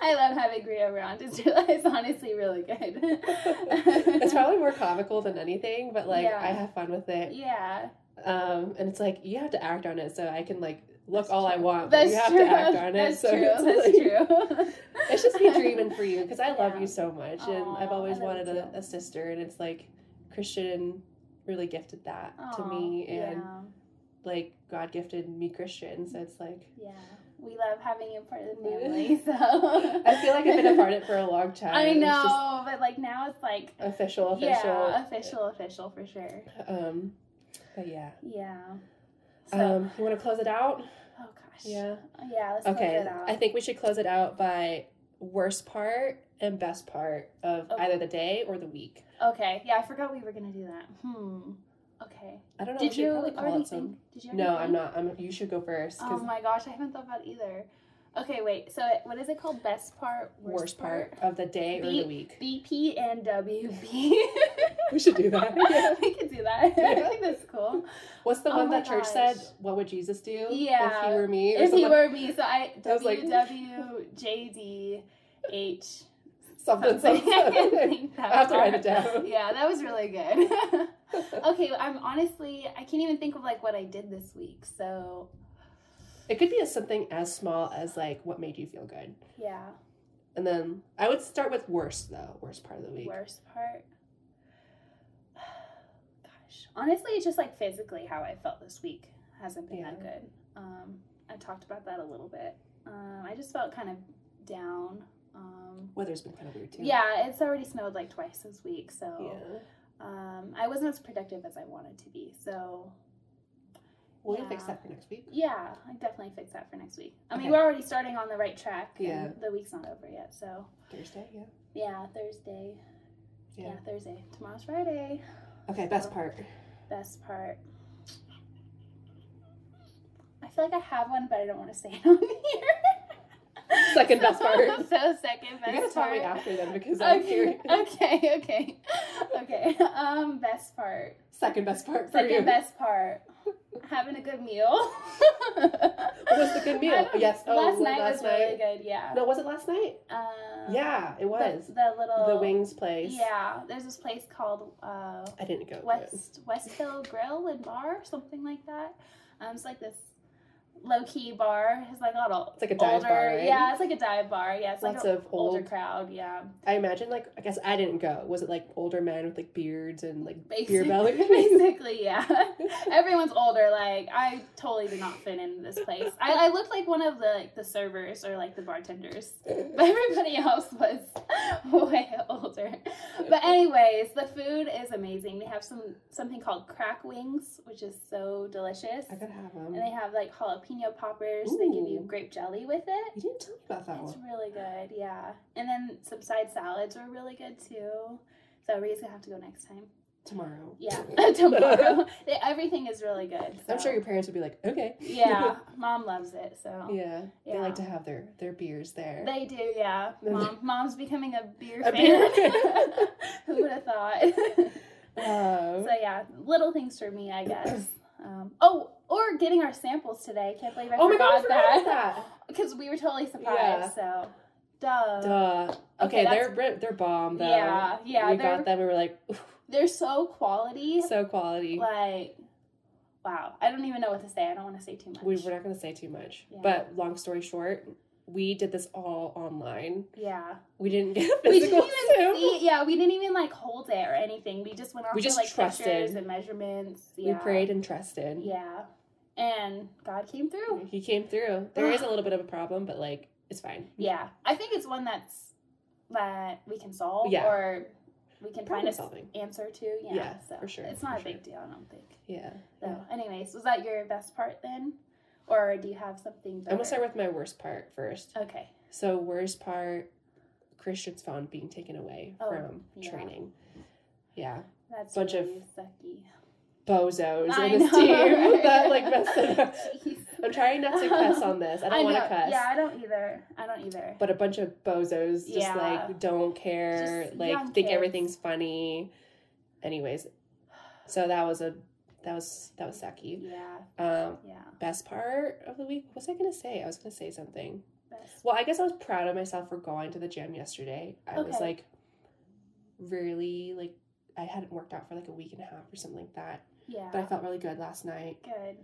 Speaker 2: I love having Bria around. It's, it's honestly really good.
Speaker 1: it's probably more comical than anything, but like
Speaker 2: Yeah.
Speaker 1: I have fun with it.
Speaker 2: yeah.
Speaker 1: Um, and it's like you have to act on it, so I can like look
Speaker 2: That's
Speaker 1: all I want, but
Speaker 2: That's
Speaker 1: you have
Speaker 2: true.
Speaker 1: to act on it.
Speaker 2: That's
Speaker 1: so
Speaker 2: true.
Speaker 1: it's
Speaker 2: That's
Speaker 1: like-
Speaker 2: true.
Speaker 1: It's just me dreaming for you because I love
Speaker 2: Yeah.
Speaker 1: you so much, and I've always wanted a, a sister, and it's like Christian really gifted that to me, and
Speaker 2: yeah.
Speaker 1: like God gifted me Christian, so it's like
Speaker 2: Yeah. We love having you part of the family, so
Speaker 1: I feel like I've been a part of it for a long time.
Speaker 2: I know, but like now it's like
Speaker 1: official, official.
Speaker 2: Yeah, official, official for sure.
Speaker 1: Um, but yeah.
Speaker 2: Yeah. So,
Speaker 1: Um, you want to close it out?
Speaker 2: oh gosh.
Speaker 1: Yeah.
Speaker 2: Yeah, let's close
Speaker 1: Okay.
Speaker 2: it out.
Speaker 1: I think we should close it out by worst part and best part of
Speaker 2: Okay.
Speaker 1: either the day or the week.
Speaker 2: Okay. Yeah, I forgot we were gonna do that. Hmm. Okay.
Speaker 1: I don't know.
Speaker 2: Did you
Speaker 1: probably call
Speaker 2: already
Speaker 1: it some.
Speaker 2: think? Did you?
Speaker 1: No, I'm not. I'm. You should go first.
Speaker 2: Oh my gosh, I haven't thought about either. Okay, wait. So it- what is it called? Best part,
Speaker 1: worst, part of the day or the week.
Speaker 2: BP and.
Speaker 1: We should do that. Yeah.
Speaker 2: we could do that. I
Speaker 1: Yeah.
Speaker 2: think that's cool.
Speaker 1: What's the
Speaker 2: Oh
Speaker 1: one that church said? What would Jesus do?
Speaker 2: Yeah.
Speaker 1: If he were me. Or
Speaker 2: If he were me, so I
Speaker 1: I was like-. Something.
Speaker 2: something.
Speaker 1: something.
Speaker 2: I didn't think that
Speaker 1: I have to write it down.
Speaker 2: Yeah, that was really good. okay, I'm honestly I can't even think of like what I did this week. So
Speaker 1: It could be as something as small as like what made you feel good.
Speaker 2: yeah,
Speaker 1: And then I would start with worst though, worst part of the week.
Speaker 2: worst part. Gosh, honestly, it's just like physically how I felt this week hasn't been that good. Um, I talked about that a little bit. Um, I just felt kind of down. Um,
Speaker 1: Weather's been kind of weird too.
Speaker 2: yeah, it's already snowed like twice this week, so
Speaker 1: Yeah.
Speaker 2: um, I wasn't as productive as I wanted to be. So
Speaker 1: We'll fix that for next week.
Speaker 2: yeah, I definitely fix that for next week. I mean,
Speaker 1: Okay.
Speaker 2: we're already starting on the right track. and
Speaker 1: Yeah.
Speaker 2: the week's not over yet, so
Speaker 1: Thursday, yeah.
Speaker 2: yeah, Thursday. Yeah,
Speaker 1: Yeah.
Speaker 2: Thursday. Tomorrow's Friday.
Speaker 1: Okay, best part.
Speaker 2: Best part. I feel like I have one, but I don't want to say it on here.
Speaker 1: Second best part.
Speaker 2: so second best
Speaker 1: You gotta tell me after then because I'm
Speaker 2: Okay,
Speaker 1: curious.
Speaker 2: okay, okay, okay. Um, best part.
Speaker 1: Second best part for
Speaker 2: Second
Speaker 1: you.
Speaker 2: best part. Having a good meal.
Speaker 1: What was the good meal? Yes, oh,
Speaker 2: last night
Speaker 1: last
Speaker 2: was really good. Yeah.
Speaker 1: No, was it last night?
Speaker 2: Um,
Speaker 1: yeah, it was.
Speaker 2: The, little
Speaker 1: The wings place.
Speaker 2: Yeah, there's this place called uh,
Speaker 1: I didn't go.
Speaker 2: West West Hill Grill and Bar, or something like that. Um, it's like this low key bar. It's like a of
Speaker 1: It's like a dive
Speaker 2: older.
Speaker 1: bar, right?
Speaker 2: Yeah, it's like a dive bar. Yeah, it's
Speaker 1: Lots
Speaker 2: like
Speaker 1: of
Speaker 2: older crowd. Yeah,
Speaker 1: I imagine like I guess I didn't go. Was it like older men with like beards and like beer
Speaker 2: Basically-
Speaker 1: belly?
Speaker 2: Basically, yeah. Everyone's older. Like I totally did not fit in this place. I, I looked like one of the like the servers or like the bartenders, but everybody else was way older. But anyways, the food is amazing. They have some something called crack wings, which is so delicious.
Speaker 1: I gotta have them.
Speaker 2: And they have like jalapeno poppers. They give you grape jelly with it.
Speaker 1: You didn't tell me about that
Speaker 2: It's
Speaker 1: one.
Speaker 2: really good, yeah. And then some side salads are really good too. So Ree's gonna have to go next time.
Speaker 1: Tomorrow.
Speaker 2: Yeah, tomorrow. Everything is really good.
Speaker 1: I'm sure your parents would be like, okay.
Speaker 2: Yeah, mom loves it. So
Speaker 1: yeah. They like to have their their beers there.
Speaker 2: they do. Yeah, mom. Mom's becoming a beer
Speaker 1: A
Speaker 2: fan.
Speaker 1: beer-
Speaker 2: Who would have thought?
Speaker 1: Um,
Speaker 2: so yeah, little things for me, I guess. Um, oh, or getting our samples today. Can't believe I
Speaker 1: oh my god, I
Speaker 2: forgot
Speaker 1: forgot
Speaker 2: that because we were totally surprised. So, duh.
Speaker 1: Duh.
Speaker 2: Okay,
Speaker 1: Okay, they're they're bomb though.
Speaker 2: Yeah, yeah,
Speaker 1: We got them. We were like, "Oof,
Speaker 2: they're so quality.
Speaker 1: so quality.
Speaker 2: Like, wow. I don't even know what to say. I don't want to say too much.
Speaker 1: We we're not gonna say too much.
Speaker 2: Yeah.
Speaker 1: But long story short, we did this all online.
Speaker 2: yeah.
Speaker 1: We didn't get a
Speaker 2: We didn't even see. Yeah, we didn't even like hold it or anything. We just went off
Speaker 1: We just
Speaker 2: like
Speaker 1: trusted.
Speaker 2: pictures and measurements.
Speaker 1: We prayed and trusted.
Speaker 2: Yeah, and God came through.
Speaker 1: He came through. There is a little bit of a problem, but like it's fine.
Speaker 2: Yeah, I think it's one that's that we can solve
Speaker 1: Yeah.
Speaker 2: or we can
Speaker 1: Problem
Speaker 2: find a answer to. Yeah,
Speaker 1: Yeah,
Speaker 2: so
Speaker 1: for sure,
Speaker 2: It's not a big deal, I don't think.
Speaker 1: Yeah.
Speaker 2: So,
Speaker 1: yeah.
Speaker 2: anyways, was that your best part then, or do you have something?
Speaker 1: I'm gonna start with my worst part first.
Speaker 2: Okay.
Speaker 1: So worst part, Christian's phone being taken away
Speaker 2: Oh,
Speaker 1: from
Speaker 2: yeah.
Speaker 1: training. Yeah.
Speaker 2: That's
Speaker 1: Bunch of
Speaker 2: really sucky.
Speaker 1: Bozos
Speaker 2: I
Speaker 1: in this
Speaker 2: know,
Speaker 1: team
Speaker 2: right?
Speaker 1: that like messed it up. I'm trying not to cuss on this. I don't want to cuss.
Speaker 2: Yeah, I don't either. I don't either.
Speaker 1: But a bunch of bozos just
Speaker 2: Yeah.
Speaker 1: like don't care,
Speaker 2: Just
Speaker 1: like think
Speaker 2: kids.
Speaker 1: everything's funny. Anyways, so that was a that was that was sucky.
Speaker 2: Yeah,
Speaker 1: Um,
Speaker 2: yeah.
Speaker 1: best part of the week. What was I gonna say? I was gonna say something.
Speaker 2: Best.
Speaker 1: Well, I guess I was proud of myself for going to the gym yesterday. I was like really like I hadn't worked out for like a week and a half or something like that.
Speaker 2: Yeah.
Speaker 1: But I felt really good last night.
Speaker 2: good.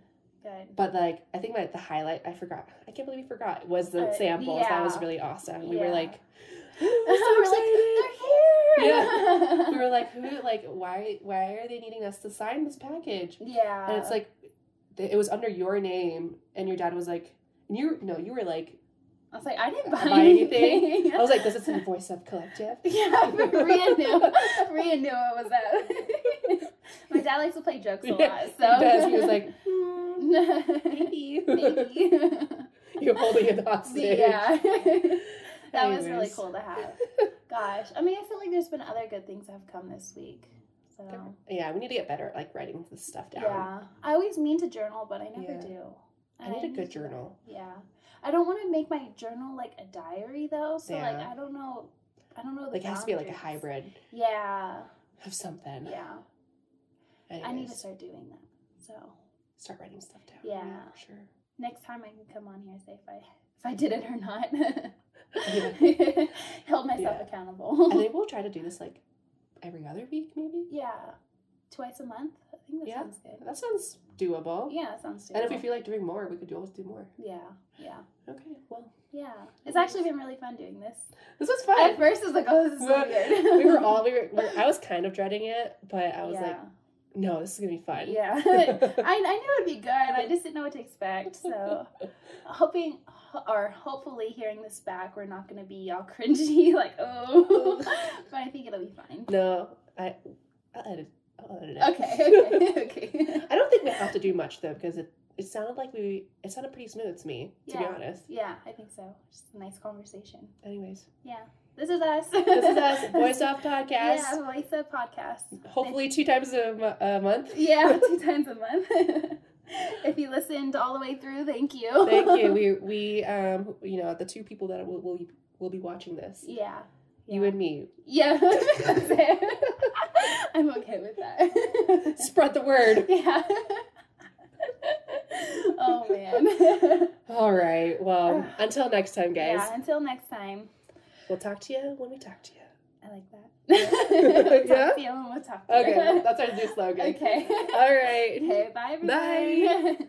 Speaker 2: Good.
Speaker 1: But like I think my the highlight I forgot. I can't believe we forgot was the
Speaker 2: Uh,
Speaker 1: samples. That was really awesome. We were
Speaker 2: Yeah.
Speaker 1: like
Speaker 2: We're
Speaker 1: so
Speaker 2: like, they're here.
Speaker 1: we were like, who, like, why, why are they needing us to sign this package?
Speaker 2: yeah.
Speaker 1: And it's like, it was under your name, and your dad was like, and you, no, you were like,
Speaker 2: I was like, I didn't buy,
Speaker 1: buy anything?
Speaker 2: anything.
Speaker 1: I was like, this is the voice of collective.
Speaker 2: yeah, Ria knew. Ria knew it was that. My dad likes to play jokes a
Speaker 1: Yeah,
Speaker 2: lot,
Speaker 1: he
Speaker 2: so
Speaker 1: does. He was like, hmm,
Speaker 2: maybe.
Speaker 1: maybe. You're holding it hostage.
Speaker 2: yeah. that was really cool to have. Gosh, I mean, I feel like there's been other good things that have come this week. So
Speaker 1: Yeah, we need to get better at like writing this stuff down.
Speaker 2: yeah, I always mean to journal, but I never
Speaker 1: Yeah.
Speaker 2: do.
Speaker 1: I need a good journal.
Speaker 2: Yeah, I don't want to make my journal like a diary though. So like, I don't know. I don't know. The
Speaker 1: Like it has to be like a hybrid
Speaker 2: Yeah,
Speaker 1: of something.
Speaker 2: yeah. I need to start doing that. So
Speaker 1: start writing stuff down.
Speaker 2: Yeah.
Speaker 1: for sure.
Speaker 2: next time I can come on here and say if I if I did it or not. Held myself
Speaker 1: Yeah.
Speaker 2: accountable.
Speaker 1: I think we'll try to do this like every other week, maybe.
Speaker 2: yeah, twice a month. I think that
Speaker 1: Yeah.
Speaker 2: sounds good.
Speaker 1: That sounds doable.
Speaker 2: Yeah, that sounds doable.
Speaker 1: And if we feel like doing more, we could always do more.
Speaker 2: yeah, yeah,
Speaker 1: Okay, well,
Speaker 2: yeah. It's actually been really fun doing this.
Speaker 1: this was fun.
Speaker 2: At first, it was like, oh, this is so weird.
Speaker 1: we were all we were, we were. I was kind of dreading it, but I was
Speaker 2: yeah.
Speaker 1: like, no, this is gonna be fun.
Speaker 2: Yeah, I, I knew it'd be good. I just didn't know what to expect. So, hoping or hopefully hearing this back, we're not going to be all cringy, like oh. but I think it'll be fine.
Speaker 1: no, I. I'll edit. It.
Speaker 2: Okay, okay, okay.
Speaker 1: I don't think we have to do much though because it it sounded like we it sounded pretty smooth to me to be honest.
Speaker 2: Yeah, I think so. Just a nice conversation.
Speaker 1: Anyways,
Speaker 2: Yeah, this is us.
Speaker 1: this is us, Voice Off Podcast.
Speaker 2: Yeah, voice of podcast.
Speaker 1: Hopefully, two times a, a month.
Speaker 2: Yeah, two times a month. if you listened all the way through, thank you.
Speaker 1: Thank you. We we um you know the two people that will will, will be watching this,
Speaker 2: Yeah.
Speaker 1: you and me.
Speaker 2: Yeah. I'm okay with that.
Speaker 1: Spread the word.
Speaker 2: yeah. oh man.
Speaker 1: All right. Well, until next time, guys.
Speaker 2: Yeah, until next time.
Speaker 1: We'll talk to you when we talk to you.
Speaker 2: I like that.
Speaker 1: Yeah?
Speaker 2: Talk to you when we'll talk to you.
Speaker 1: Okay, that's our new slogan.
Speaker 2: Okay.
Speaker 1: All right.
Speaker 2: Okay, bye everybody.
Speaker 1: Bye.